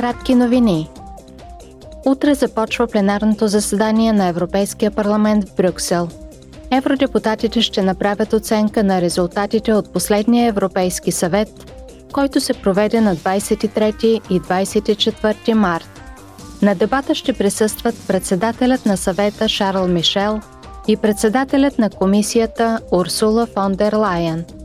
Кратки новини. Утре започва пленарното заседание на Европейския парламент в Брюксел. Евродепутатите ще направят оценка на резултатите от последния Европейски съвет, който се проведе на 23 и 24 март. На дебата ще присъстват председателят на съвета Шарл Мишел и председателят на комисията Урсула фон дер Лайен –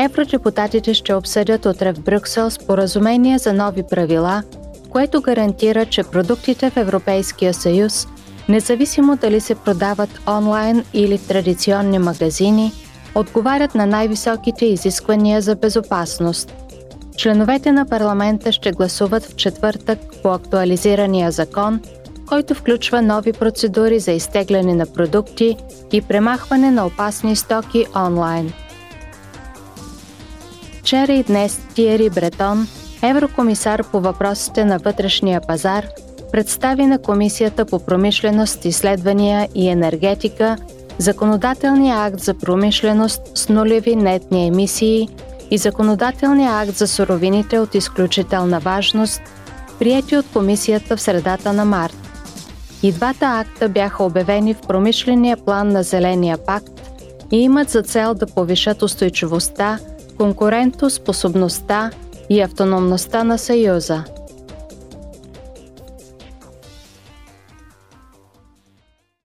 Евродепутатите ще обсъдят утре в Брюксел споразумение за нови правила, което гарантира, че продуктите в Европейския съюз, независимо дали се продават онлайн или в традиционни магазини, отговарят на най-високите изисквания за безопасност. Членовете на парламента ще гласуват в четвъртък по актуализирания закон, който включва нови процедури за изтегляне на продукти и премахване на опасни стоки онлайн – Вчера и днес Тиери Бретон, еврокомисар по въпросите на вътрешния пазар, представи на Комисията по промишленост, изследвания и енергетика законодателния акт за промишленост с нулеви нетни емисии и законодателния акт за суровините от изключителна важност, прияти от Комисията в средата на март. И двата акта бяха обявени в промишления план на Зеления пакт и имат за цел да повишат устойчивостта конкурентоспособността и автономността на Съюза –